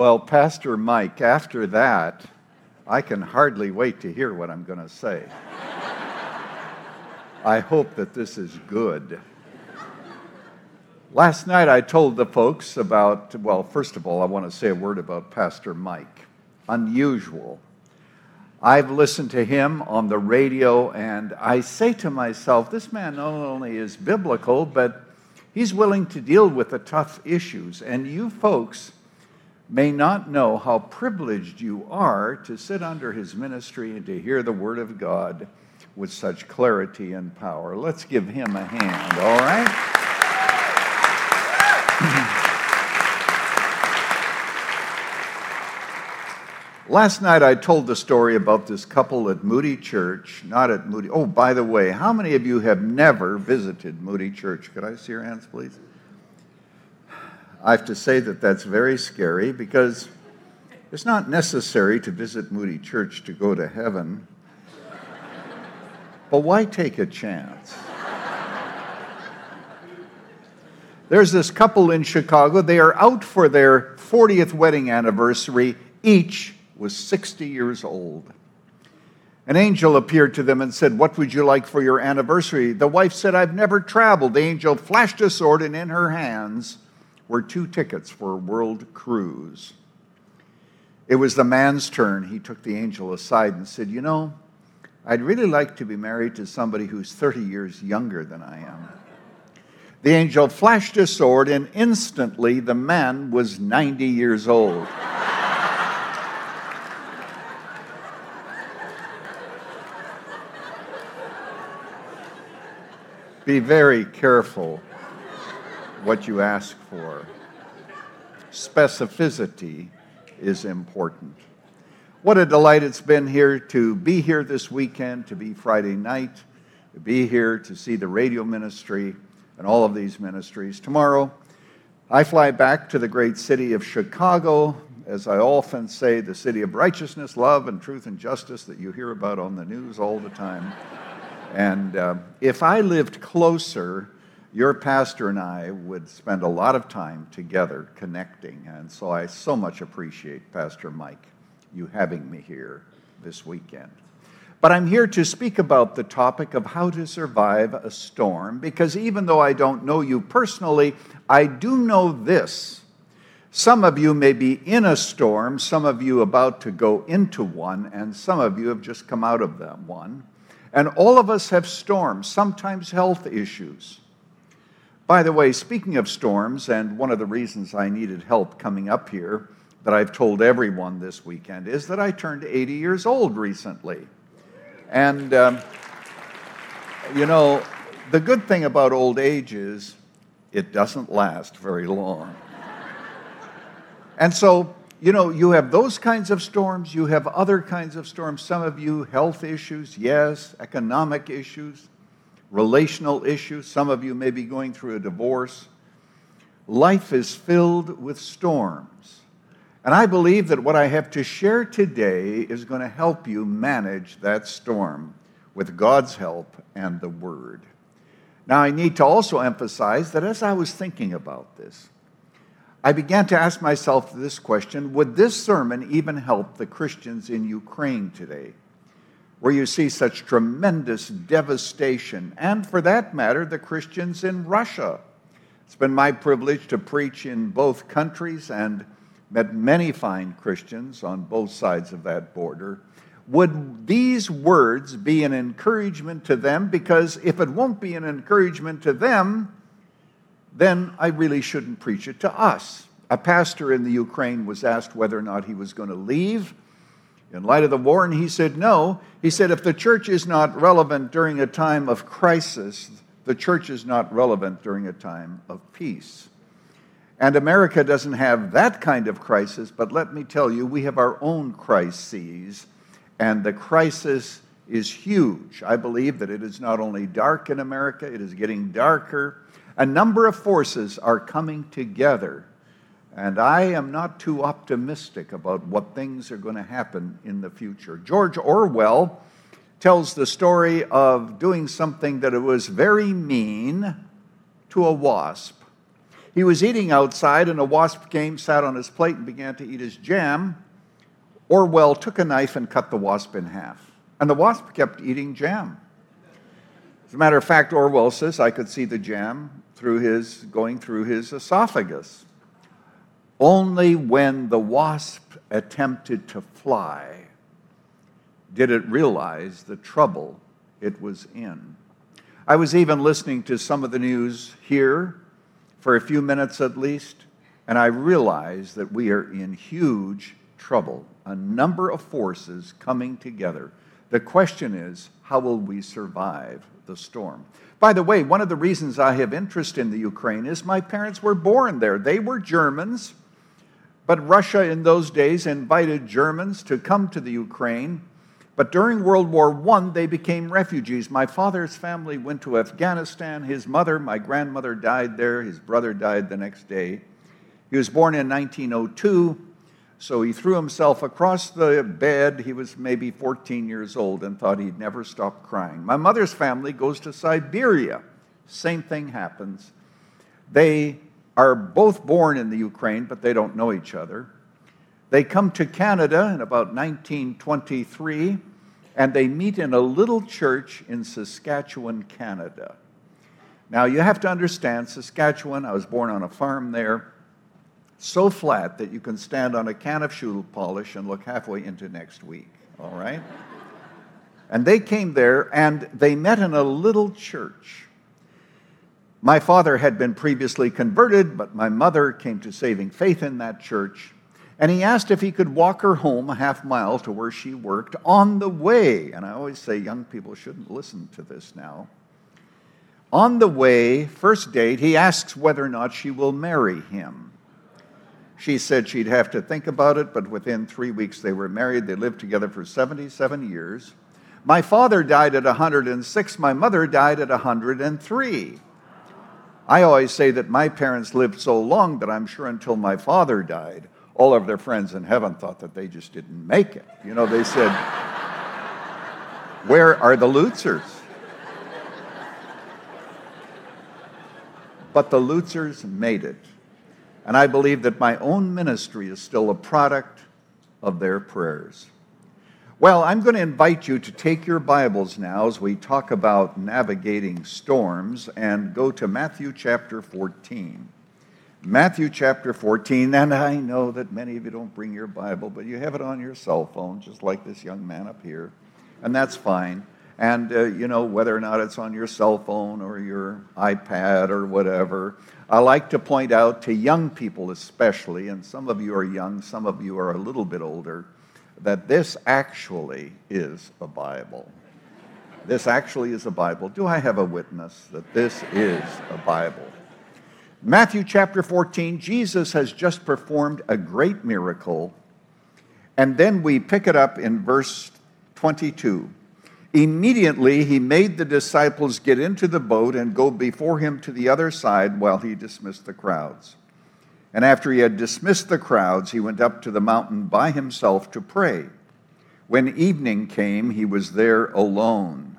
Well, Pastor Mike, after that, I can hardly wait to hear what I'm going to say. I hope that this is good. Last night I told the folks about, well, first of all, I want to say a word about Pastor Mike. Unusual. I've listened to him on the radio, and I say to myself, this man not only is biblical, but he's willing to deal with the tough issues. And you folks may not know how privileged you are to sit under his ministry and to hear the Word of God with such clarity and power. Let's give him a hand, all right? Last night I told the story about this couple at Moody Church, not at Moody. Oh, by the way, how many of you have never visited Moody Church? Could I see your hands, please? I have to say that that's very scary because it's not necessary to visit Moody Church to go to heaven. But why take a chance? There's this couple in Chicago. They are out for their 40th wedding anniversary, each was 60 years old. An angel appeared to them and said, What would you like for your anniversary? The wife said, I've never traveled. The angel flashed a sword, and in her hands were two tickets for a world cruise. It was the man's turn. He took the angel aside and said, You know, I'd really like to be married to somebody who's 30 years younger than I am. The angel flashed his sword, and instantly the man was 90 years old. Be very careful what you ask for. Specificity is important. What a delight it's been here to be here this weekend, to be Friday night, to be here to see the radio ministry and all of these ministries. Tomorrow, I fly back to the great city of Chicago, as I often say, the city of righteousness, love, and truth and justice that you hear about on the news all the time. And uh, if I lived closer, your pastor and I would spend a lot of time together connecting. And so I so much appreciate, Pastor Mike, you having me here this weekend. But I'm here to speak about the topic of how to survive a storm because even though I don't know you personally, I do know this. Some of you may be in a storm, some of you about to go into one, and some of you have just come out of that one. And all of us have storms, sometimes health issues. By the way, speaking of storms, and one of the reasons I needed help coming up here that I've told everyone this weekend is that I turned 80 years old recently. And, um, you know, the good thing about old age is it doesn't last very long. and so you know, you have those kinds of storms, you have other kinds of storms. Some of you, health issues, yes, economic issues, relational issues. Some of you may be going through a divorce. Life is filled with storms. And I believe that what I have to share today is going to help you manage that storm with God's help and the Word. Now, I need to also emphasize that as I was thinking about this, I began to ask myself this question Would this sermon even help the Christians in Ukraine today, where you see such tremendous devastation, and for that matter, the Christians in Russia? It's been my privilege to preach in both countries and met many fine Christians on both sides of that border. Would these words be an encouragement to them? Because if it won't be an encouragement to them, then I really shouldn't preach it to us. A pastor in the Ukraine was asked whether or not he was going to leave in light of the war, and he said no. He said, if the church is not relevant during a time of crisis, the church is not relevant during a time of peace. And America doesn't have that kind of crisis, but let me tell you, we have our own crises, and the crisis is huge. I believe that it is not only dark in America, it is getting darker a number of forces are coming together. And I am not too optimistic about what things are going to happen in the future. George Orwell tells the story of doing something that was very mean to a wasp. He was eating outside, and a wasp came, sat on his plate, and began to eat his jam. Orwell took a knife and cut the wasp in half. And the wasp kept eating jam. As a matter of fact, Orwell says I could see the jam through his, going through his esophagus. Only when the wasp attempted to fly did it realize the trouble it was in. I was even listening to some of the news here for a few minutes at least, and I realized that we are in huge trouble. A number of forces coming together. The question is, how will we survive the storm? By the way, one of the reasons I have interest in the Ukraine is my parents were born there. They were Germans, but Russia in those days invited Germans to come to the Ukraine but during World War I, they became refugees. My father's family went to Afghanistan. His mother, my grandmother, died there. His brother died the next day. He was born in 1902, so he threw himself across the bed. He was maybe 14 years old and thought he'd never stop crying. My mother's family goes to Siberia. Same thing happens. They are both born in the Ukraine, but they don't know each other. They come to Canada in about 1923 and they meet in a little church in Saskatchewan, Canada. Now, you have to understand Saskatchewan, I was born on a farm there, so flat that you can stand on a can of shoe polish and look halfway into next week, all right? and they came there and they met in a little church. My father had been previously converted, but my mother came to saving faith in that church. And he asked if he could walk her home a half mile to where she worked on the way. And I always say young people shouldn't listen to this now. On the way, first date, he asks whether or not she will marry him. She said she'd have to think about it, but within three weeks they were married. They lived together for 77 years. My father died at 106, my mother died at 103. I always say that my parents lived so long that I'm sure until my father died, all of their friends in heaven thought that they just didn't make it. You know, they said, Where are the Lutzers? But the Lutzers made it. And I believe that my own ministry is still a product of their prayers. Well, I'm going to invite you to take your Bibles now as we talk about navigating storms and go to Matthew chapter 14. Matthew chapter 14, and I know that many of you don't bring your Bible, but you have it on your cell phone, just like this young man up here, and that's fine. And, uh, you know, whether or not it's on your cell phone or your iPad or whatever, I like to point out to young people especially, and some of you are young, some of you are a little bit older, that this actually is a Bible. This actually is a Bible. Do I have a witness that this is a Bible? Matthew chapter 14, Jesus has just performed a great miracle. And then we pick it up in verse 22. Immediately he made the disciples get into the boat and go before him to the other side while he dismissed the crowds. And after he had dismissed the crowds, he went up to the mountain by himself to pray. When evening came, he was there alone.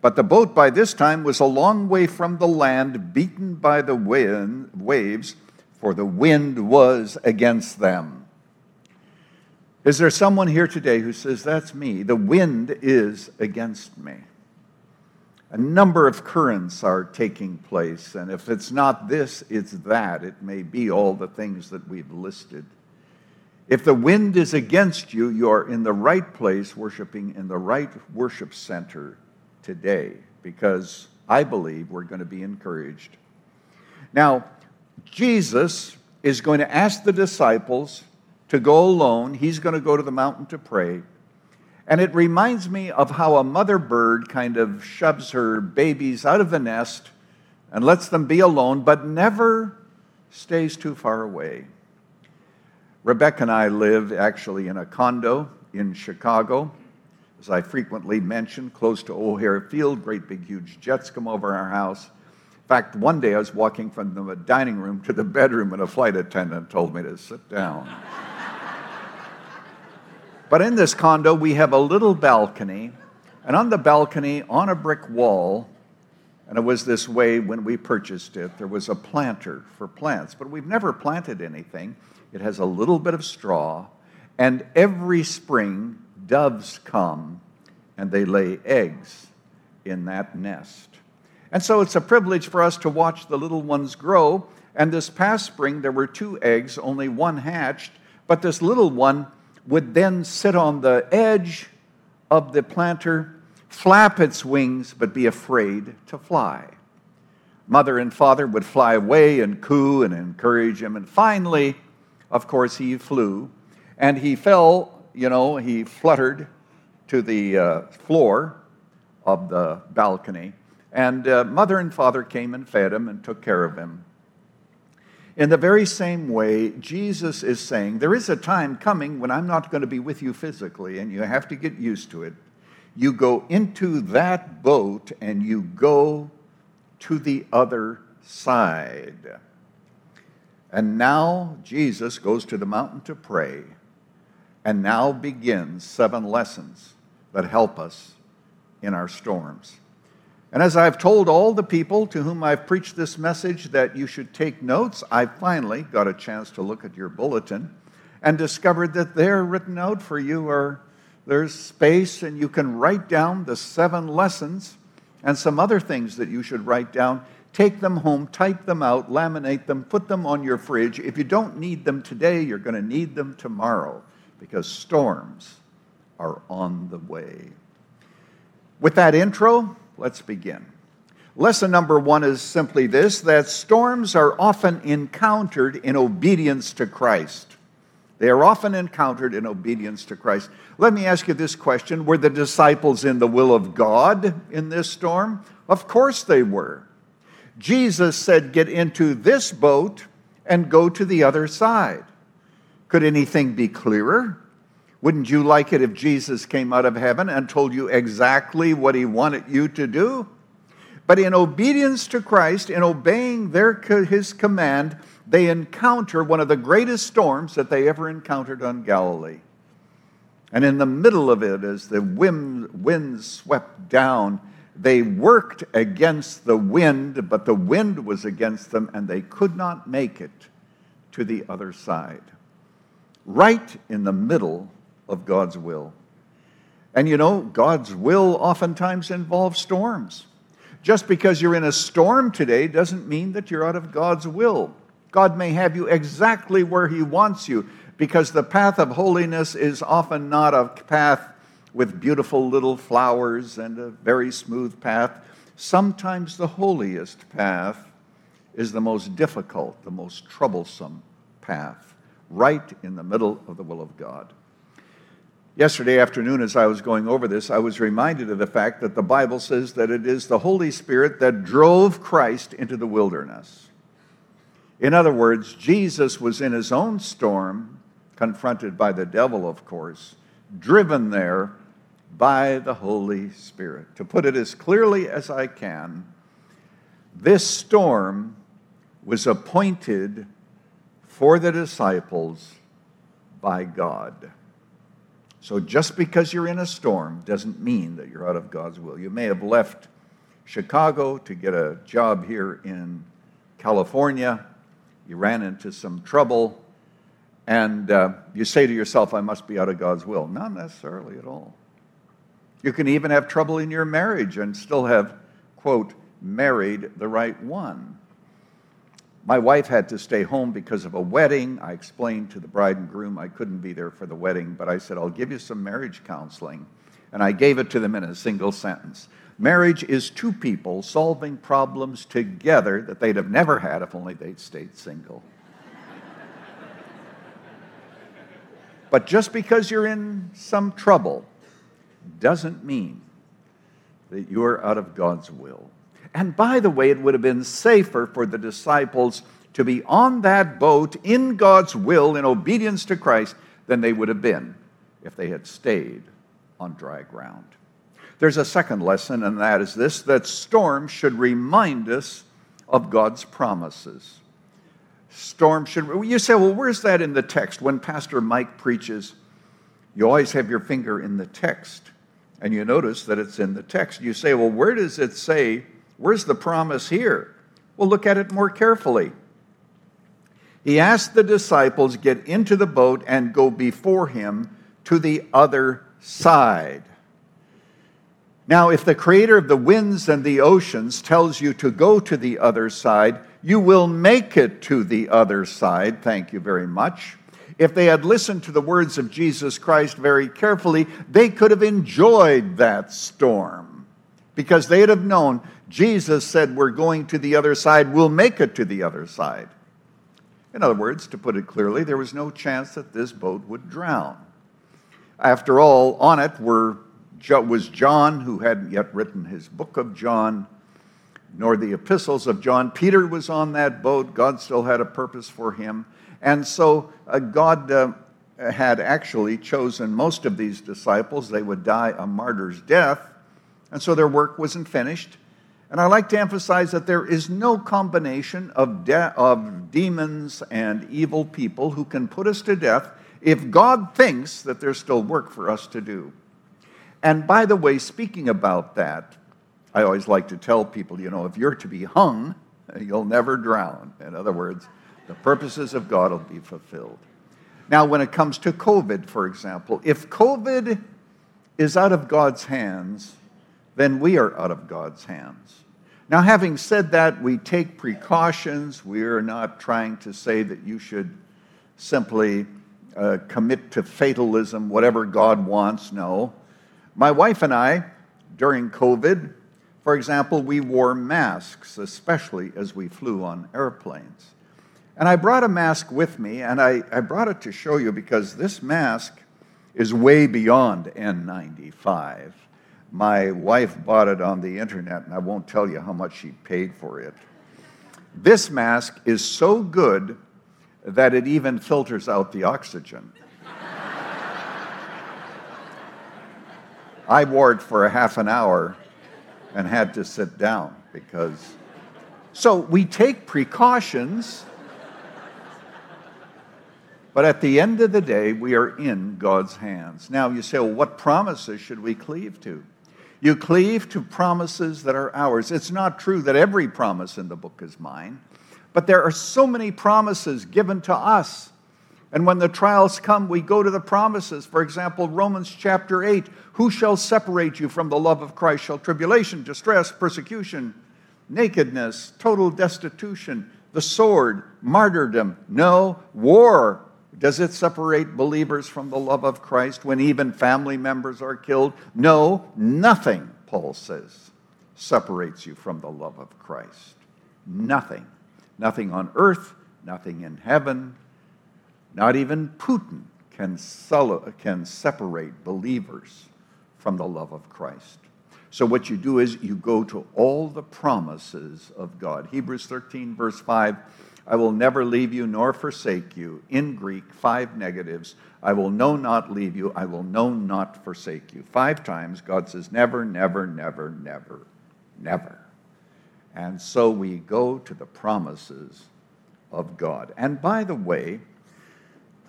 But the boat by this time was a long way from the land, beaten by the wind, waves, for the wind was against them. Is there someone here today who says, That's me? The wind is against me. A number of currents are taking place, and if it's not this, it's that. It may be all the things that we've listed. If the wind is against you, you're in the right place, worshiping in the right worship center today because I believe we're going to be encouraged. Now, Jesus is going to ask the disciples to go alone. He's going to go to the mountain to pray. And it reminds me of how a mother bird kind of shoves her babies out of the nest and lets them be alone, but never stays too far away. Rebecca and I live actually in a condo in Chicago as I frequently mention, close to O'Hare Field, great big huge jets come over our house. In fact, one day I was walking from the dining room to the bedroom and a flight attendant told me to sit down. But in this condo, we have a little balcony, and on the balcony, on a brick wall, And it was this way when we purchased it. There was a planter for plants, but we've never planted anything. It has a little bit of straw, and every spring, doves come and they lay eggs in that nest. And so it's a privilege for us to watch the little ones grow. And this past spring, there were two eggs, only one hatched, but this little one would then sit on the edge of the planter, flap its wings, but be afraid to fly. Mother and father would fly away and coo and encourage him. And finally, of course, he flew and he fell, you know, he fluttered to the uh, floor of the balcony. And uh, mother and father came and fed him and took care of him. In the very same way, Jesus is saying, There is a time coming when I'm not going to be with you physically, and you have to get used to it. You go into that boat and you go to the other side. And now Jesus goes to the mountain to pray, and now begins seven lessons that help us in our storms. And as I've told all the people to whom I've preached this message that you should take notes, I finally got a chance to look at your bulletin and discovered that there written out for you are there's space and you can write down the seven lessons and some other things that you should write down. Take them home, type them out, laminate them, put them on your fridge. If you don't need them today, you're going to need them tomorrow because storms are on the way. With that intro, let's begin. Lesson number one is simply this that storms are often encountered in obedience to Christ. They are often encountered in obedience to Christ. Let me ask you this question Were the disciples in the will of God in this storm? Of course they were. Jesus said, Get into this boat and go to the other side. Could anything be clearer? Wouldn't you like it if Jesus came out of heaven and told you exactly what he wanted you to do? But in obedience to Christ, in obeying their, his command, they encounter one of the greatest storms that they ever encountered on Galilee. And in the middle of it, as the wind, swept down, they worked against the wind, but the wind was against them, and they could not make it to the other side. Right in the middle of God's will. And you know, God's will oftentimes involves storms. Just because you're in a storm today doesn't mean that you're out of God's will. God may have you exactly where He wants you because the path of holiness is often not a path with beautiful little flowers and a very smooth path. Sometimes the holiest path is the most difficult, the most troublesome path, right in the middle of the will of God. Yesterday afternoon, as I was going over this, I was reminded of the fact that the Bible says that it is the Holy Spirit that drove Christ into the wilderness. In other words, Jesus was in his own storm, confronted by the devil, of course, driven there by the Holy Spirit. To put it as clearly as I can, this storm was appointed for the disciples by God. So just because you're in a storm doesn't mean that you're out of God's will. You may have left Chicago to get a job here in California. You ran into some trouble, and uh, you say to yourself, I must be out of God's will. Not necessarily at all. You can even have trouble in your marriage and still have, quote, married the right one. My wife had to stay home because of a wedding. I explained to the bride and groom I couldn't be there for the wedding, but I said, I'll give you some marriage counseling. And I gave it to them in a single sentence. Marriage is two people solving problems together that they'd have never had if only they'd stayed single. but just because you're in some trouble doesn't mean that you're out of God's will. And by the way, it would have been safer for the disciples to be on that boat in God's will in obedience to Christ than they would have been if they had stayed on dry ground. There's a second lesson, and that is this that storms should remind us of God's promises. Storm should, you say, well, where's that in the text? When Pastor Mike preaches, you always have your finger in the text, and you notice that it's in the text. You say, well, where does it say Where's the promise here? Well, look at it more carefully. He asked the disciples get into the boat and go before him to the other side. Now, if the creator of the winds and the oceans tells you to go to the other side, you will make it to the other side. Thank you very much. If they had listened to the words of Jesus Christ very carefully, they could have enjoyed that storm because they'd have known Jesus said, We're going to the other side, we'll make it to the other side. In other words, to put it clearly, there was no chance that this boat would drown. After all, on it were, was John, who hadn't yet written his book of John, nor the epistles of John. Peter was on that boat. God still had a purpose for him. And so uh, God uh, had actually chosen most of these disciples. They would die a martyr's death. And so their work wasn't finished. And I like to emphasize that there is no combination of, de- of demons and evil people who can put us to death if God thinks that there's still work for us to do. And by the way, speaking about that, I always like to tell people, you know, if you're to be hung, you'll never drown. In other words, the purposes of God will be fulfilled. Now, when it comes to COVID, for example, if COVID is out of God's hands, then we are out of God's hands. Now, having said that, we take precautions. We are not trying to say that you should simply uh, commit to fatalism, whatever God wants. No. My wife and I, during COVID, for example, we wore masks, especially as we flew on airplanes. And I brought a mask with me, and I, I brought it to show you because this mask is way beyond N95. My wife bought it on the internet, and I won't tell you how much she paid for it. This mask is so good that it even filters out the oxygen. I wore it for a half an hour and had to sit down because. So we take precautions, but at the end of the day, we are in God's hands. Now you say, well, what promises should we cleave to? You cleave to promises that are ours. It's not true that every promise in the book is mine, but there are so many promises given to us. And when the trials come, we go to the promises. For example, Romans chapter 8 Who shall separate you from the love of Christ? Shall tribulation, distress, persecution, nakedness, total destitution, the sword, martyrdom? No, war does it separate believers from the love of Christ when even family members are killed? No, nothing, Paul says, separates you from the love of Christ. Nothing. Nothing on earth, nothing in heaven, not even Putin can, can separate believers from the love of Christ. So, what you do is you go to all the promises of God. Hebrews 13, verse 5 I will never leave you nor forsake you. In Greek, five negatives. I will no not leave you. I will no not forsake you. Five times God says, never, never, never, never, never. And so we go to the promises of God. And by the way,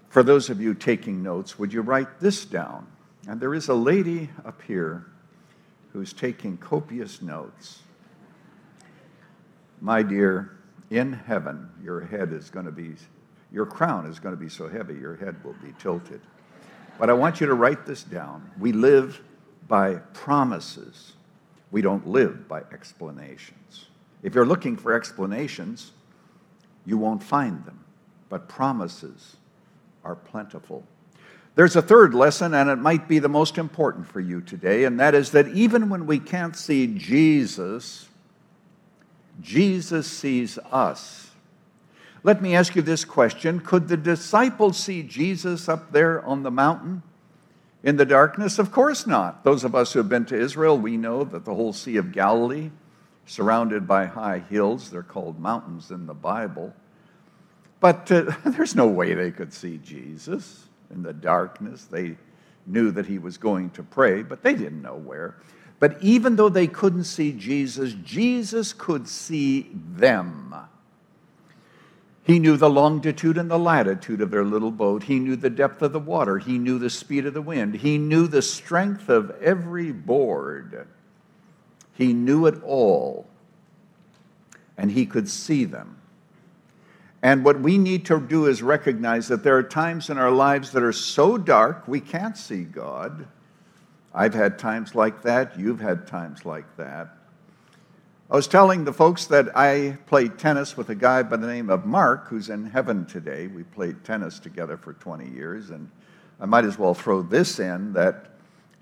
for those of you taking notes, would you write this down? And there is a lady up here who's taking copious notes. My dear, in heaven, your head is going to be, your crown is going to be so heavy, your head will be tilted. But I want you to write this down. We live by promises, we don't live by explanations. If you're looking for explanations, you won't find them, but promises are plentiful. There's a third lesson, and it might be the most important for you today, and that is that even when we can't see Jesus, Jesus sees us. Let me ask you this question Could the disciples see Jesus up there on the mountain in the darkness? Of course not. Those of us who have been to Israel, we know that the whole Sea of Galilee, surrounded by high hills, they're called mountains in the Bible. But uh, there's no way they could see Jesus in the darkness. They knew that he was going to pray, but they didn't know where. But even though they couldn't see Jesus, Jesus could see them. He knew the longitude and the latitude of their little boat. He knew the depth of the water. He knew the speed of the wind. He knew the strength of every board. He knew it all. and he could see them. And what we need to do is recognize that there are times in our lives that are so dark we can't see God. I've had times like that. You've had times like that. I was telling the folks that I played tennis with a guy by the name of Mark, who's in heaven today. We played tennis together for 20 years, and I might as well throw this in that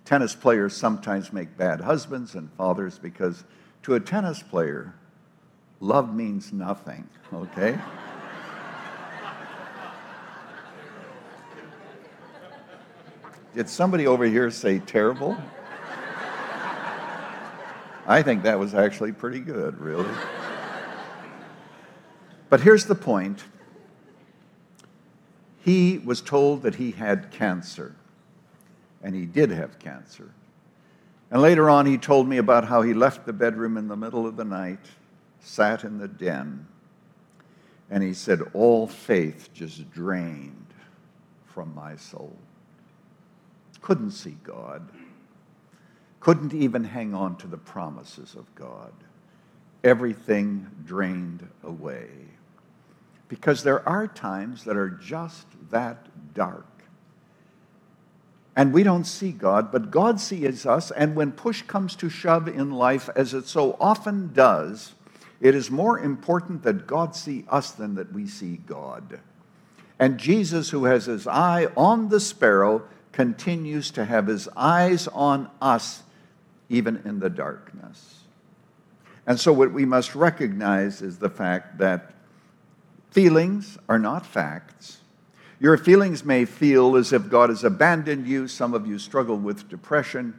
tennis players sometimes make bad husbands and fathers because to a tennis player, love means nothing, okay? Did somebody over here say terrible? I think that was actually pretty good, really. But here's the point he was told that he had cancer, and he did have cancer. And later on, he told me about how he left the bedroom in the middle of the night, sat in the den, and he said, All faith just drained from my soul. Couldn't see God, couldn't even hang on to the promises of God. Everything drained away because there are times that are just that dark. And we don't see God, but God sees us. And when push comes to shove in life, as it so often does, it is more important that God see us than that we see God. And Jesus, who has his eye on the sparrow, continues to have his eyes on us, even in the darkness. And so, what we must recognize is the fact that Feelings are not facts. Your feelings may feel as if God has abandoned you. Some of you struggle with depression.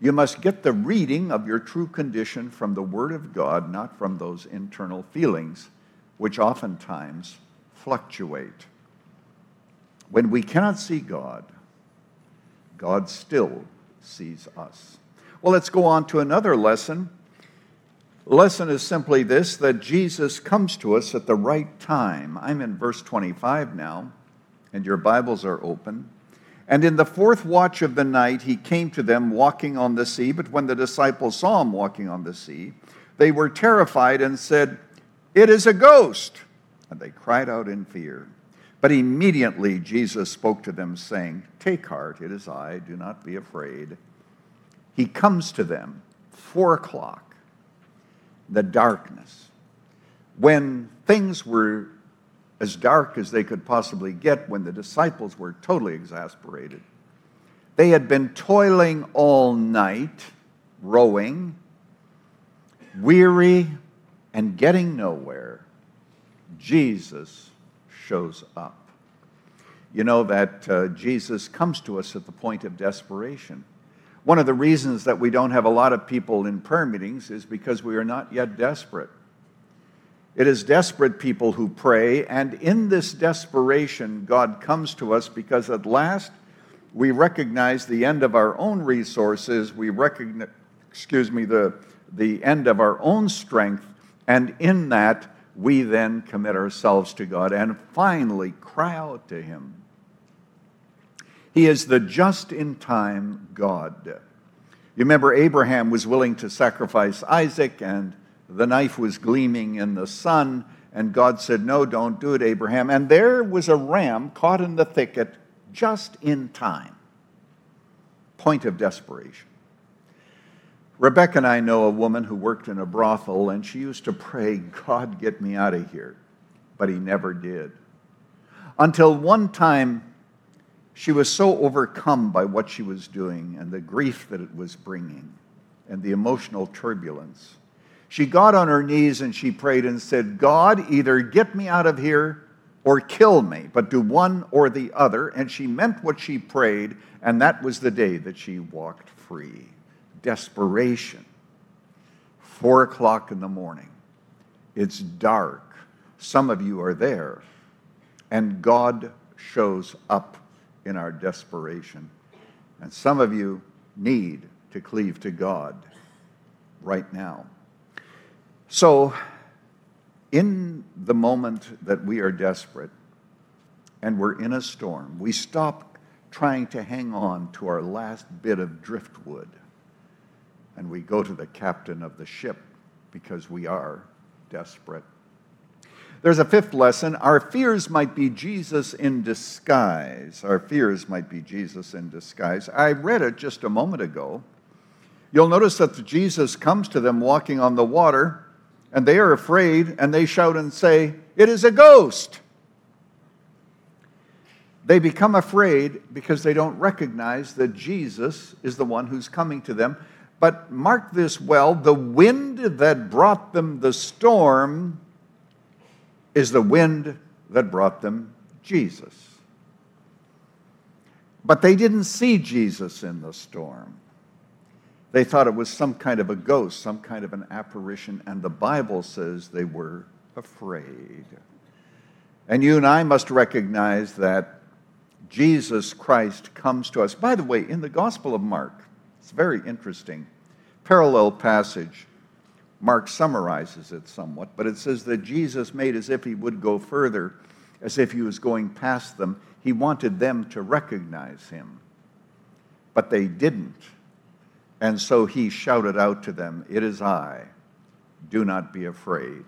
You must get the reading of your true condition from the Word of God, not from those internal feelings, which oftentimes fluctuate. When we cannot see God, God still sees us. Well, let's go on to another lesson lesson is simply this that Jesus comes to us at the right time. I'm in verse 25 now, and your Bibles are open. And in the fourth watch of the night, he came to them walking on the sea. But when the disciples saw him walking on the sea, they were terrified and said, It is a ghost. And they cried out in fear. But immediately Jesus spoke to them, saying, Take heart, it is I, do not be afraid. He comes to them, four o'clock the darkness. When things were as dark as they could possibly get, when the disciples were totally exasperated, they had been toiling all night, rowing, weary, and getting nowhere. Jesus shows up. You know that uh, Jesus comes to us at the point of desperation. One of the reasons that we don't have a lot of people in prayer meetings is because we are not yet desperate. It is desperate people who pray, and in this desperation, God comes to us because at last we recognize the end of our own resources, we recognize, excuse me, the, the end of our own strength, and in that we then commit ourselves to God and finally cry out to Him he is the just in time God. You remember, Abraham was willing to sacrifice Isaac, and the knife was gleaming in the sun, and God said, No, don't do it, Abraham. And there was a ram caught in the thicket just in time. Point of desperation. Rebecca and I know a woman who worked in a brothel, and she used to pray, God, get me out of here. But he never did. Until one time, she was so overcome by what she was doing and the grief that it was bringing and the emotional turbulence. She got on her knees and she prayed and said, God, either get me out of here or kill me, but do one or the other. And she meant what she prayed, and that was the day that she walked free. Desperation. Four o'clock in the morning. It's dark. Some of you are there, and God shows up in our desperation. And some of you need to cleave to God right now. So, in the moment that we are desperate and we're in a storm, we stop trying to hang on to our last bit of driftwood and we go to the captain of the ship because we are desperate. There's a fifth lesson. Our fears might be Jesus in disguise. Our fears might be Jesus in disguise. I read it just a moment ago. You'll notice that Jesus comes to them walking on the water, and they are afraid, and they shout and say, It is a ghost. They become afraid because they don't recognize that Jesus is the one who's coming to them. But mark this well the wind that brought them the storm is the wind that brought them Jesus. But they didn't see Jesus in the storm. They thought it was some kind of a ghost, some kind of an apparition, and the Bible says they were afraid. And you and I must recognize that Jesus Christ comes to us. By the way, in the Gospel of Mark, it's very interesting, parallel passage. Mark summarizes it somewhat, but it says that Jesus made as if he would go further, as if he was going past them. He wanted them to recognize him, but they didn't. And so he shouted out to them, It is I, do not be afraid.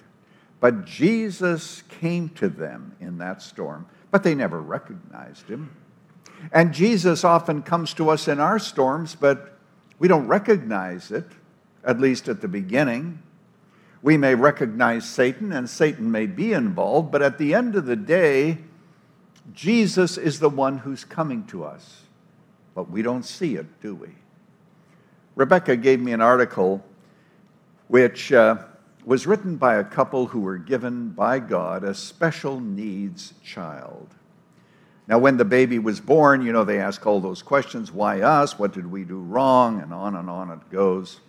But Jesus came to them in that storm, but they never recognized him. And Jesus often comes to us in our storms, but we don't recognize it, at least at the beginning. We may recognize Satan, and Satan may be involved, but at the end of the day, Jesus is the one who's coming to us. But we don't see it, do we? Rebecca gave me an article which uh, was written by a couple who were given by God a special needs child. Now, when the baby was born, you know, they ask all those questions why us? What did we do wrong? And on and on it goes.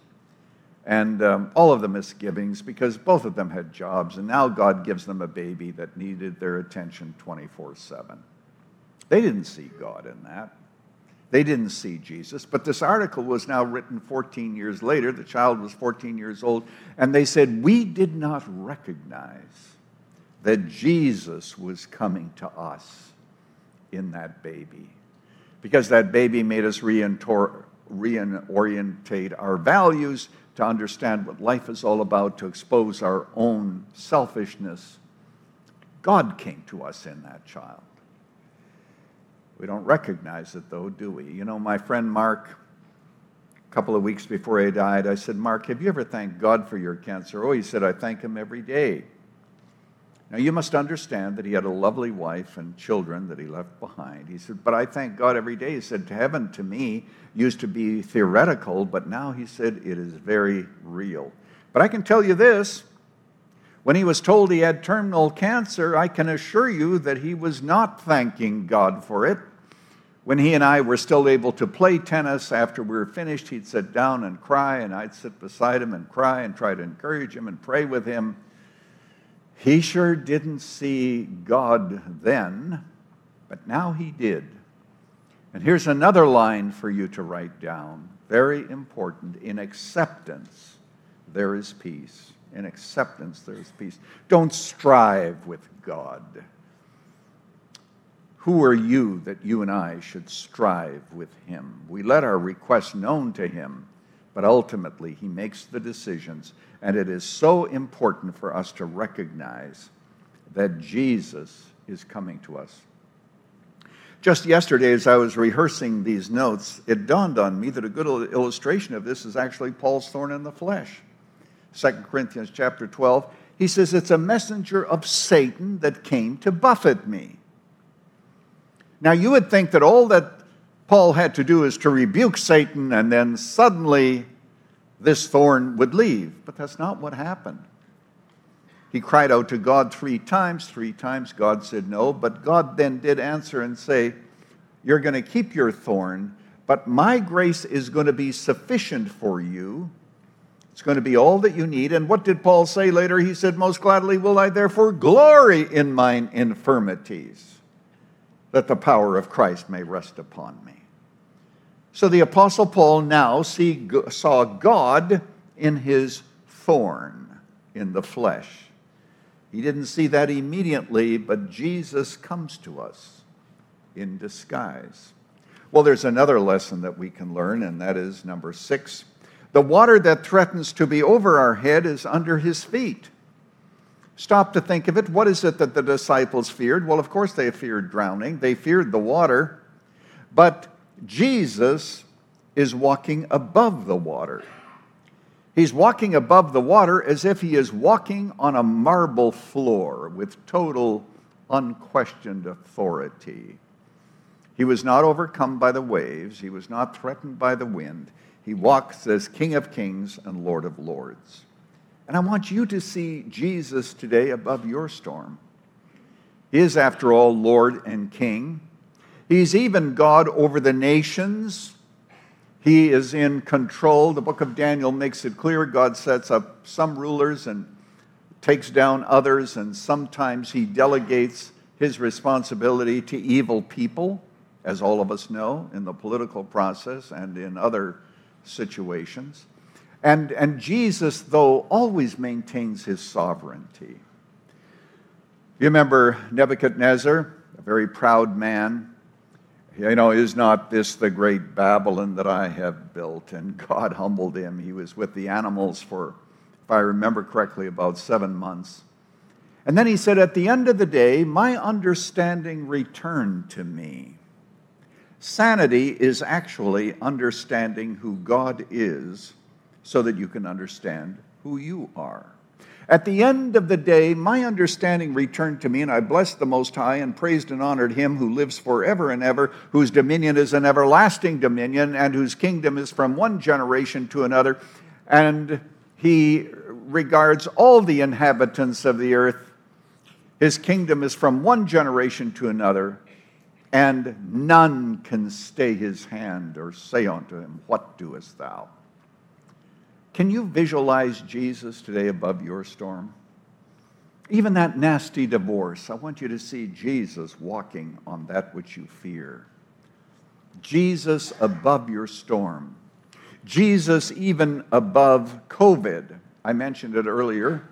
And um, all of the misgivings because both of them had jobs, and now God gives them a baby that needed their attention 24 7. They didn't see God in that. They didn't see Jesus. But this article was now written 14 years later. The child was 14 years old. And they said, We did not recognize that Jesus was coming to us in that baby. Because that baby made us reorientate our values to understand what life is all about, to expose our own selfishness. God came to us in that child. We don't recognize it, though, do we? You know, my friend Mark, a couple of weeks before he died, I said, Mark, have you ever thanked God for your cancer? Oh, he said, I thank him every day. Now, you must understand that he had a lovely wife and children that he left behind. He said, But I thank God every day. He said, Heaven to me used to be theoretical, but now he said it is very real. But I can tell you this when he was told he had terminal cancer, I can assure you that he was not thanking God for it. When he and I were still able to play tennis after we were finished, he'd sit down and cry, and I'd sit beside him and cry and try to encourage him and pray with him. He sure didn't see God then, but now he did. And here's another line for you to write down, very important. In acceptance, there is peace. In acceptance, there is peace. Don't strive with God. Who are you that you and I should strive with Him? We let our requests known to Him, but ultimately He makes the decisions. And it is so important for us to recognize that Jesus is coming to us. Just yesterday, as I was rehearsing these notes, it dawned on me that a good illustration of this is actually Paul's thorn in the flesh. 2 Corinthians chapter 12, he says, It's a messenger of Satan that came to buffet me. Now, you would think that all that Paul had to do is to rebuke Satan and then suddenly this thorn would leave. But that's not what happened. He cried out to God three times. Three times God said no. But God then did answer and say, You're going to keep your thorn, but my grace is going to be sufficient for you. It's going to be all that you need. And what did Paul say later? He said, Most gladly will I therefore glory in mine infirmities, that the power of Christ may rest upon me. So the Apostle Paul now see, saw God in his thorn in the flesh. He didn't see that immediately, but Jesus comes to us in disguise. Well, there's another lesson that we can learn, and that is number six. The water that threatens to be over our head is under his feet. stop to think of it, what is it that the disciples feared? Well, of course, they feared drowning, they feared the water, but Jesus is walking above the water. He's walking above the water as if he is walking on a marble floor with total, unquestioned authority. He was not overcome by the waves, he was not threatened by the wind. He walks as King of Kings and Lord of Lords. And I want you to see Jesus today above your storm. He is, after all, Lord and King. He's even God over the nations. He is in control. The book of Daniel makes it clear God sets up some rulers and takes down others, and sometimes he delegates his responsibility to evil people, as all of us know, in the political process and in other situations. And, and Jesus, though, always maintains his sovereignty. You remember Nebuchadnezzar, a very proud man. You know, is not this the great Babylon that I have built? And God humbled him. He was with the animals for, if I remember correctly, about seven months. And then he said, At the end of the day, my understanding returned to me. Sanity is actually understanding who God is so that you can understand who you are. At the end of the day, my understanding returned to me, and I blessed the Most High and praised and honored Him who lives forever and ever, whose dominion is an everlasting dominion, and whose kingdom is from one generation to another. And He regards all the inhabitants of the earth. His kingdom is from one generation to another, and none can stay his hand or say unto him, What doest thou? Can you visualize Jesus today above your storm? Even that nasty divorce, I want you to see Jesus walking on that which you fear. Jesus above your storm. Jesus even above COVID. I mentioned it earlier,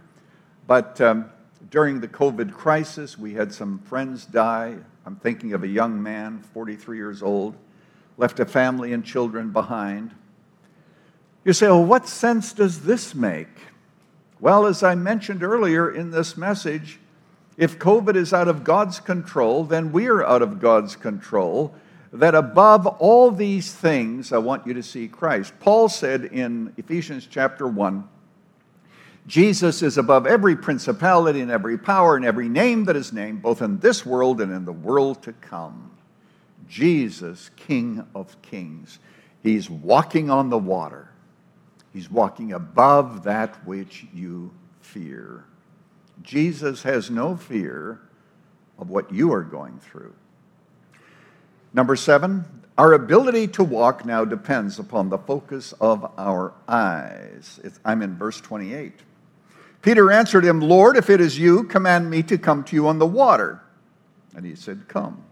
but um, during the COVID crisis, we had some friends die. I'm thinking of a young man, 43 years old, left a family and children behind. You say, well, what sense does this make? Well, as I mentioned earlier in this message, if COVID is out of God's control, then we're out of God's control. That above all these things, I want you to see Christ. Paul said in Ephesians chapter 1 Jesus is above every principality and every power and every name that is named, both in this world and in the world to come. Jesus, King of kings. He's walking on the water. He's walking above that which you fear. Jesus has no fear of what you are going through. Number seven, our ability to walk now depends upon the focus of our eyes. I'm in verse 28. Peter answered him, Lord, if it is you, command me to come to you on the water. And he said, Come.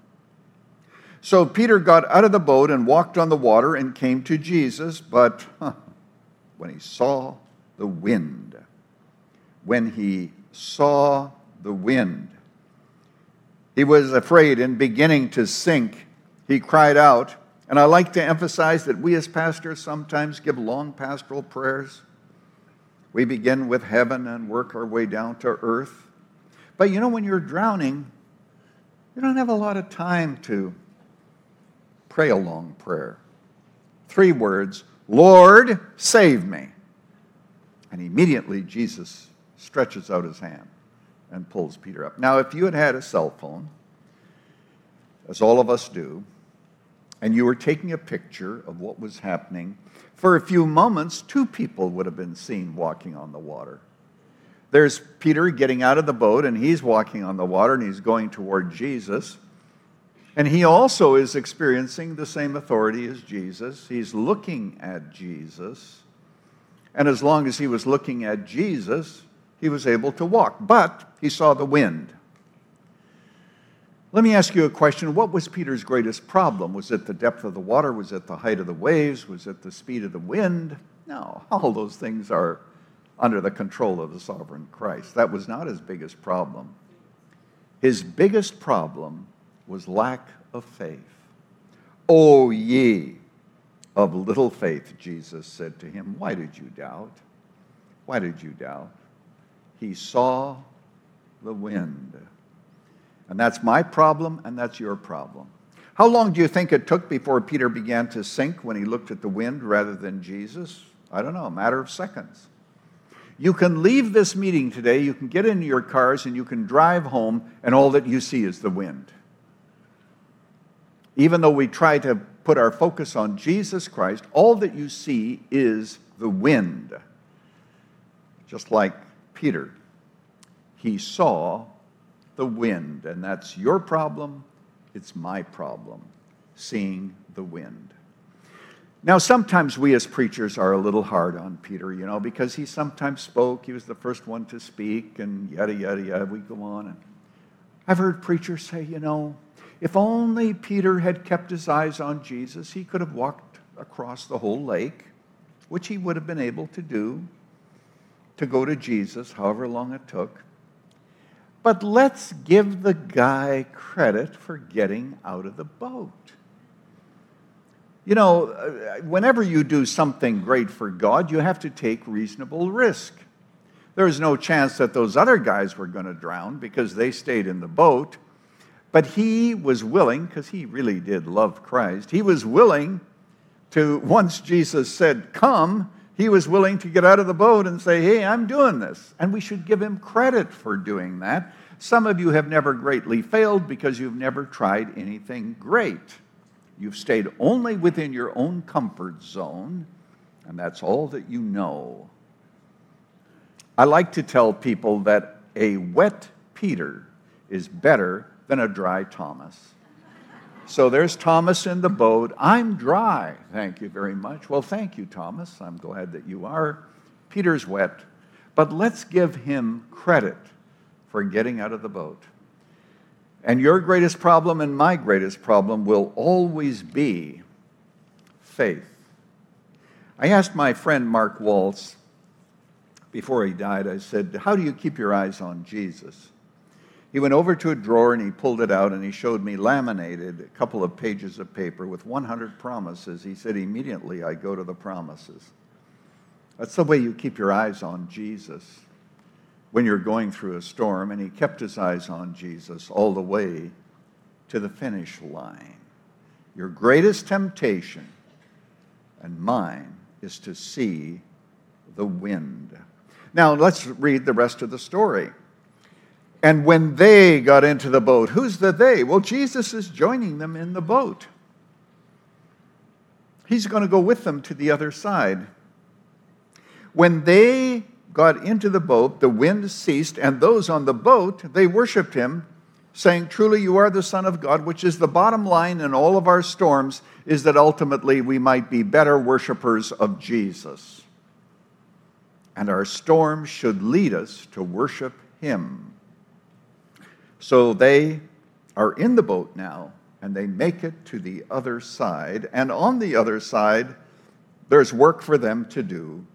So Peter got out of the boat and walked on the water and came to Jesus, but huh, when he saw the wind. When he saw the wind. He was afraid and beginning to sink. He cried out. And I like to emphasize that we as pastors sometimes give long pastoral prayers. We begin with heaven and work our way down to earth. But you know, when you're drowning, you don't have a lot of time to pray a long prayer. Three words Lord, save me. And immediately Jesus stretches out his hand and pulls Peter up. Now, if you had had a cell phone, as all of us do, and you were taking a picture of what was happening, for a few moments, two people would have been seen walking on the water. There's Peter getting out of the boat, and he's walking on the water, and he's going toward Jesus. And he also is experiencing the same authority as Jesus. He's looking at Jesus. And as long as he was looking at Jesus, he was able to walk. But he saw the wind. Let me ask you a question. What was Peter's greatest problem? Was it the depth of the water? Was it the height of the waves? Was it the speed of the wind? No, all those things are under the control of the sovereign Christ. That was not his biggest problem. His biggest problem was lack of faith. O ye of little faith, Jesus said to him, Why did you doubt? Why did you doubt? He saw the wind. And that's my problem, and that's your problem. How long do you think it took before Peter began to sink when he looked at the wind rather than Jesus? I don't know, a matter of seconds. You can leave this meeting today, you can get into your cars, and you can drive home, and all that you see is the wind. Even though we try to put our focus on Jesus Christ, all that you see is the wind. Just like Peter, he saw the wind, and that's your problem, it's my problem, seeing the wind. Now, sometimes we as preachers are a little hard on Peter, you know, because he sometimes spoke, he was the first one to speak, and yada, yada, yada, we go on. And I've heard preachers say, you know, if only Peter had kept his eyes on Jesus, he could have walked across the whole lake, which he would have been able to do to go to Jesus, however long it took. But let's give the guy credit for getting out of the boat. You know, uh, whenever you do something great for God, you have to take reasonable risk. There was no chance that those other guys were going to drown because they stayed in the boat. But he was willing, because he really did love Christ, he was willing to, once Jesus said, Come, he was willing to get out of the boat and say, Hey, I'm doing this. And we should give him credit for doing that. Some of you have never greatly failed because you've never tried anything great. You've stayed only within your own comfort zone, and that's all that you know. I like to tell people that a wet Peter is better than a dry Thomas. So there's Thomas in the boat. I'm dry. Thank you very much. Well, thank you, Thomas. I'm glad that you are. Peter's wet. But let's give him credit for getting out of the boat. And your greatest problem and my greatest problem will always be faith. I asked my friend Mark Waltz before he died, I said, How do you keep your eyes on Jesus? He went over to a drawer and he pulled it out and he showed me laminated a couple of pages of paper with 100 promises. He said, Immediately I go to the promises. That's the way you keep your eyes on Jesus when you're going through a storm. And he kept his eyes on Jesus all the way to the finish line. Your greatest temptation and mine is to see the wind. Now, let's read the rest of the story. And when they got into the boat, who's the they? Well, Jesus is joining them in the boat. He's going to go with them to the other side. When they got into the boat, the wind ceased, and those on the boat, they worshiped him, saying, Truly you are the Son of God, which is the bottom line in all of our storms, is that ultimately we might be better worshipers of Jesus. And our storms should lead us to worship him. So they are in the boat now, and they make it to the other side. And on the other side, there's work for them to do.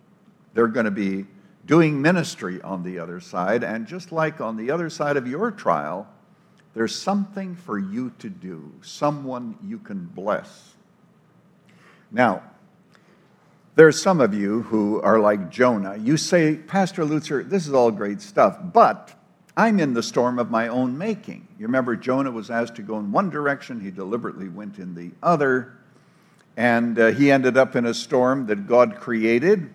They're going to be doing ministry on the other side. And just like on the other side of your trial, there's something for you to do, someone you can bless. Now, there's some of you who are like Jonah. You say, Pastor Lutzer, this is all great stuff, but I'm in the storm of my own making. You remember Jonah was asked to go in one direction, he deliberately went in the other, and uh, he ended up in a storm that God created.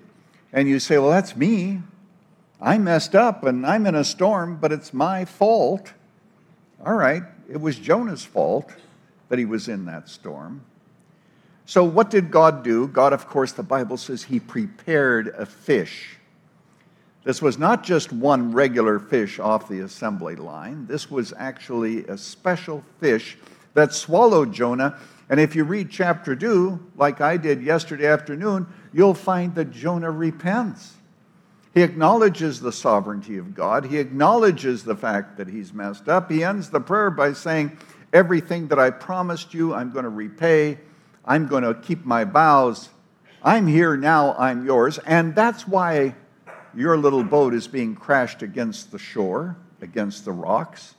And you say, Well, that's me. I messed up and I'm in a storm, but it's my fault. All right, it was Jonah's fault that he was in that storm. So, what did God do? God, of course, the Bible says he prepared a fish this was not just one regular fish off the assembly line. This was actually a special fish that swallowed Jonah. And if you read chapter 2, like I did yesterday afternoon, you'll find that Jonah repents. He acknowledges the sovereignty of God. He acknowledges the fact that he's messed up. He ends the prayer by saying, Everything that I promised you, I'm going to repay. I'm going to keep my vows. I'm here now, I'm yours. And that's why your little boat is being crashed against the shore, against the rocks,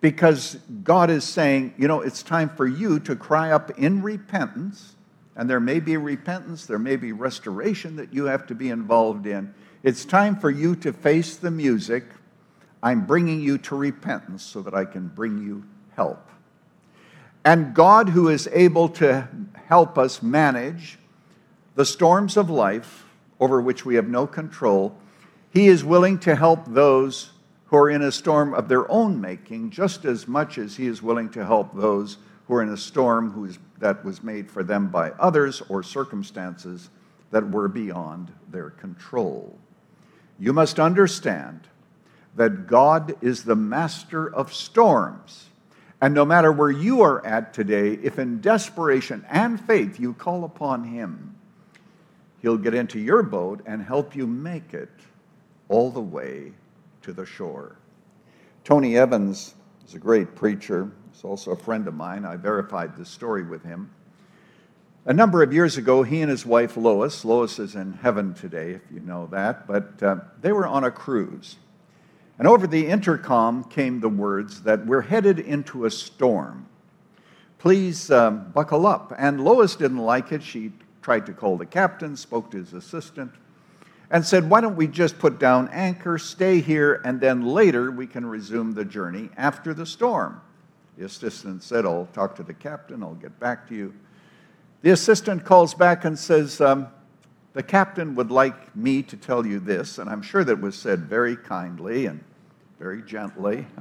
because God is saying, you know, it's time for you to cry up in repentance, and there may be repentance, there may be restoration that you have to be involved in. It's time for you to face the music. I'm bringing you to repentance so that I can bring you help. And God, who is able to help us manage the storms of life over which we have no control, He is willing to help those who are in a storm of their own making just as much as He is willing to help those who are in a storm who's, that was made for them by others or circumstances that were beyond their control. You must understand that God is the master of storms. And no matter where you are at today, if in desperation and faith you call upon Him, He'll get into your boat and help you make it all the way to the shore. Tony Evans is a great preacher. He's also a friend of mine. I verified this story with him. A number of years ago, he and his wife Lois, Lois is in heaven today, if you know that, but uh, they were on a cruise. And over the intercom came the words that we're headed into a storm. Please um, buckle up. And Lois didn't like it. She tried to call the captain, spoke to his assistant, and said, Why don't we just put down anchor, stay here, and then later we can resume the journey after the storm? The assistant said, I'll talk to the captain, I'll get back to you. The assistant calls back and says, um, The captain would like me to tell you this, and I'm sure that was said very kindly and very gently.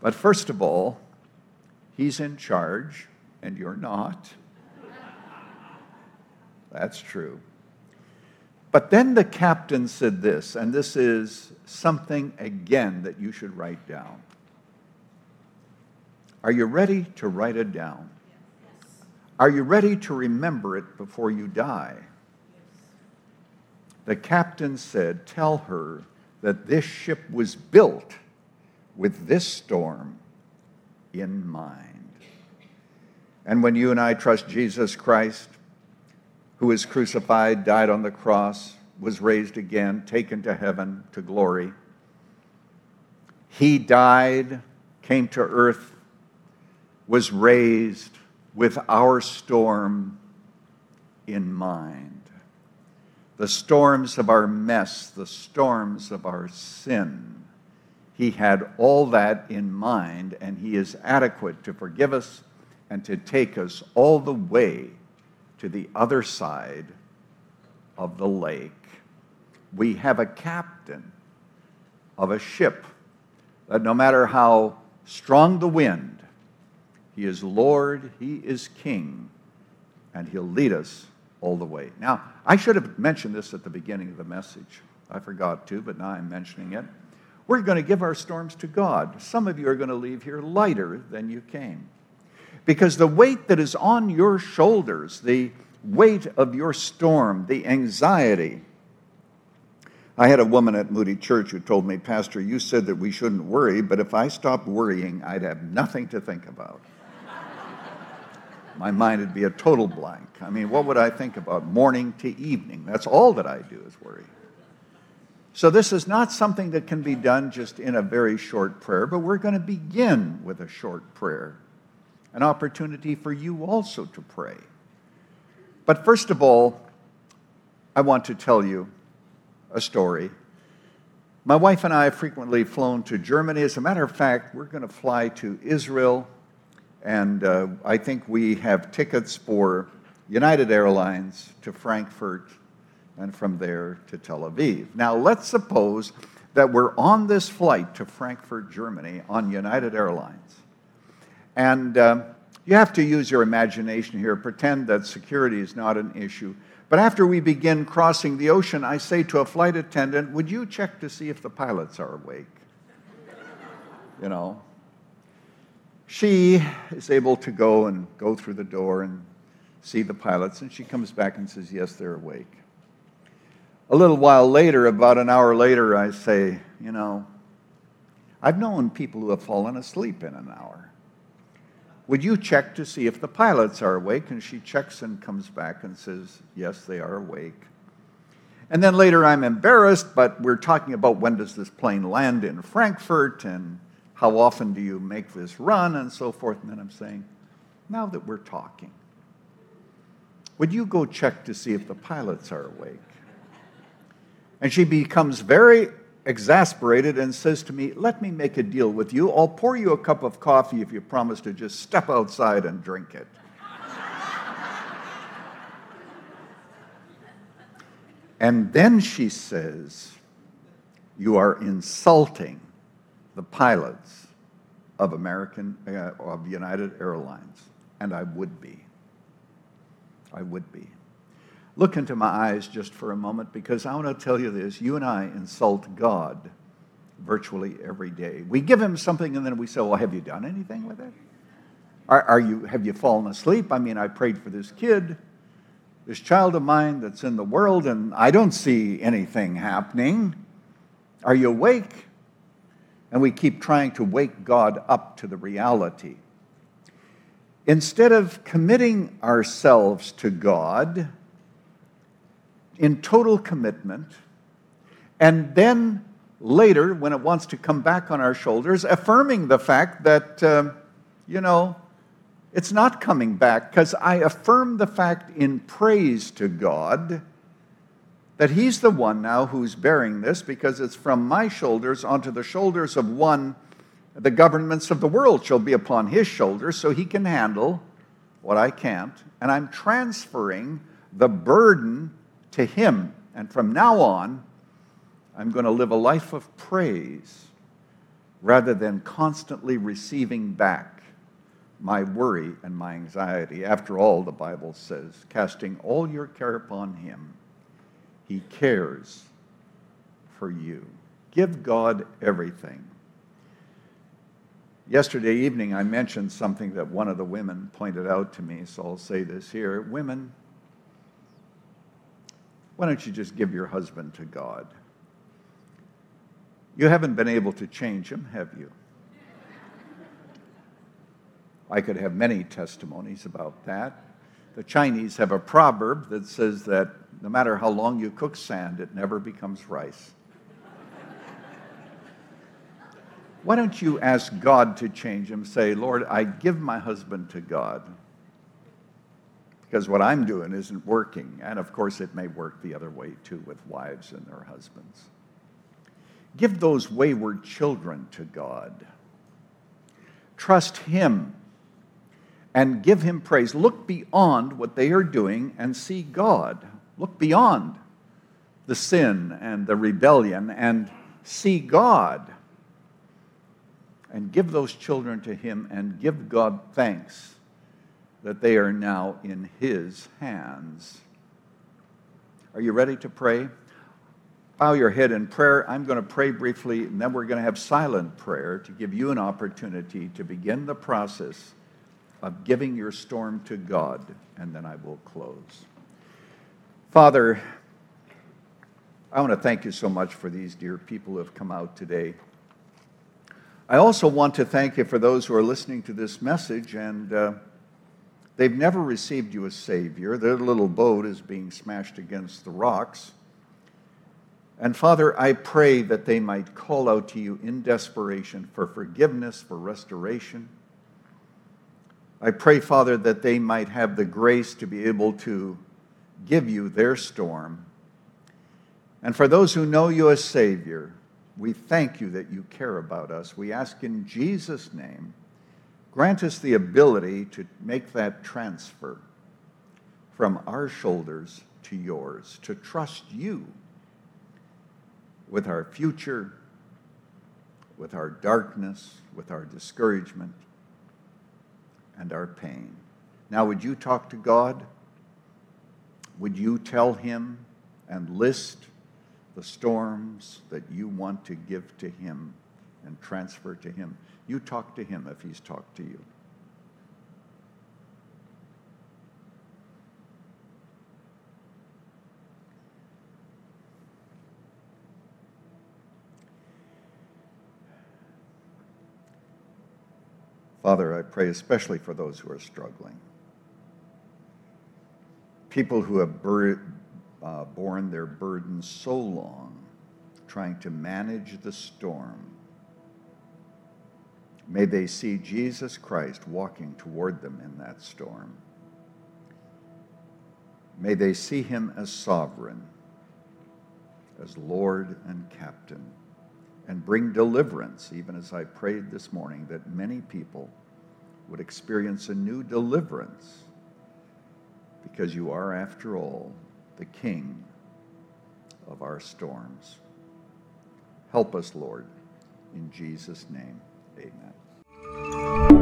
But first of all, he's in charge, and you're not. That's true. But then the captain said this, and this is something again that you should write down. Are you ready to write it down? Are you ready to remember it before you die? The captain said, Tell her that this ship was built with this storm in mind. And when you and I trust Jesus Christ, who was crucified, died on the cross, was raised again, taken to heaven, to glory, he died, came to earth, was raised with our storm in mind. The storms of our mess, the storms of our sin. He had all that in mind, and He is adequate to forgive us and to take us all the way to the other side of the lake. We have a captain of a ship that no matter how strong the wind, he is Lord, He is King, and He'll lead us all the way. Now, I should have mentioned this at the beginning of the message. I forgot to, but now I'm mentioning it. We're going to give our storms to God. Some of you are going to leave here lighter than you came. Because the weight that is on your shoulders, the weight of your storm, the anxiety. I had a woman at Moody Church who told me, Pastor, you said that we shouldn't worry, but if I stopped worrying, I'd have nothing to think about my mind would be a total blank. I mean, what would I think about morning to evening? That's all that I do is worry. So, this is not something that can be done just in a very short prayer, but we're going to begin with a short prayer, an opportunity for you also to pray. But first of all, I want to tell you a story. My wife and I have frequently flown to Germany. As a matter of fact, we're going to fly to Israel and uh, I think we have tickets for United Airlines to Frankfurt and from there to Tel Aviv. Now, let's suppose that we're on this flight to Frankfurt, Germany on United Airlines. And uh, you have to use your imagination here, pretend that security is not an issue. But after we begin crossing the ocean, I say to a flight attendant, Would you check to see if the pilots are awake? You know, she is able to go and go through the door and see the pilots, and she comes back and says, Yes, they're awake. A little while later, about an hour later, I say, You know, I've known people who have fallen asleep in an hour. Would you check to see if the pilots are awake? And she checks and comes back and says, Yes, they are awake. And then later, I'm embarrassed, but we're talking about when does this plane land in Frankfurt and how often do you make this run? And so forth. And then I'm saying, now that we're talking, would you go check to see if the pilots are awake? And she becomes very exasperated and says to me, Let me make a deal with you. I'll pour you a cup of coffee if you promise to just step outside and drink it. and then she says, You are insulting the pilots of American, uh, of United Airlines. And I would be. I would be. Look into my eyes just for a moment because I want to tell you this. You and I insult God virtually every day. We give him something and then we say, Well, have you done anything with it? Are, are, you, have you fallen asleep? I mean, I prayed for this kid, this child of mine that's in the world, and I don't see anything happening. Are you awake? And we keep trying to wake God up to the reality. Instead of committing ourselves to God, in total commitment, and then later, when it wants to come back on our shoulders, affirming the fact that, uh, you know, it's not coming back, because I affirm the fact in praise to God that He's the one now who's bearing this, because it's from my shoulders onto the shoulders of one. The governments of the world shall be upon His shoulders, so He can handle what I can't. And I'm transferring the burden to Him. And from now on, I'm going to live a life of praise rather than constantly receiving back my worry and my anxiety. After all, the Bible says, casting all your care upon Him, He cares for you. Give God everything. Yesterday evening, I mentioned something that one of the women pointed out to me, so I'll say this here. Women, why don't you just give your husband to God? You haven't been able to change him, have you? I could have many testimonies about that. The Chinese have a proverb that says that no matter how long you cook sand, it never becomes rice. Why don't you ask God to change him? Say, Lord, I give my husband to God because what I'm doing isn't working. And of course, it may work the other way too with wives and their husbands. Give those wayward children to God. Trust Him and give Him praise. Look beyond what they are doing and see God. Look beyond the sin and the rebellion and see God. And give those children to Him and give God thanks that they are now in His hands. Are you ready to pray? Bow your head in prayer. I'm going to pray briefly, and then we're going to have silent prayer to give you an opportunity to begin the process of giving your storm to God, and then I will close. Father, I want to thank you so much for these dear people who have come out today. I also want to thank you for those who are listening to this message and uh, They've never received you as Savior. Their little boat is being smashed against the rocks. And Father, I pray that they might call out to you in desperation for forgiveness, for restoration. I pray, Father, that they might have the grace to be able to give you their storm. And for those who know you as Savior, we thank you that you care about us. We ask in Jesus' name. Grant us the ability to make that transfer from our shoulders to yours, to trust you with our future, with our darkness, with our discouragement, and our pain. Now, would you talk to God? Would you tell Him and list the storms that you want to give to Him and transfer to Him? You talk to him if he's talked to you. Father, I pray especially for those who are struggling. People who have bur- uh, borne their burdens so long, trying to manage the storm May they see Jesus Christ walking toward them in that storm. May they see him as sovereign, as Lord and captain. and bring deliverance, even as I prayed this morning, that many people would experience a new deliverance because you are, after all, the King of our storms. Help us, Lord. In Jesus' name, amen. Música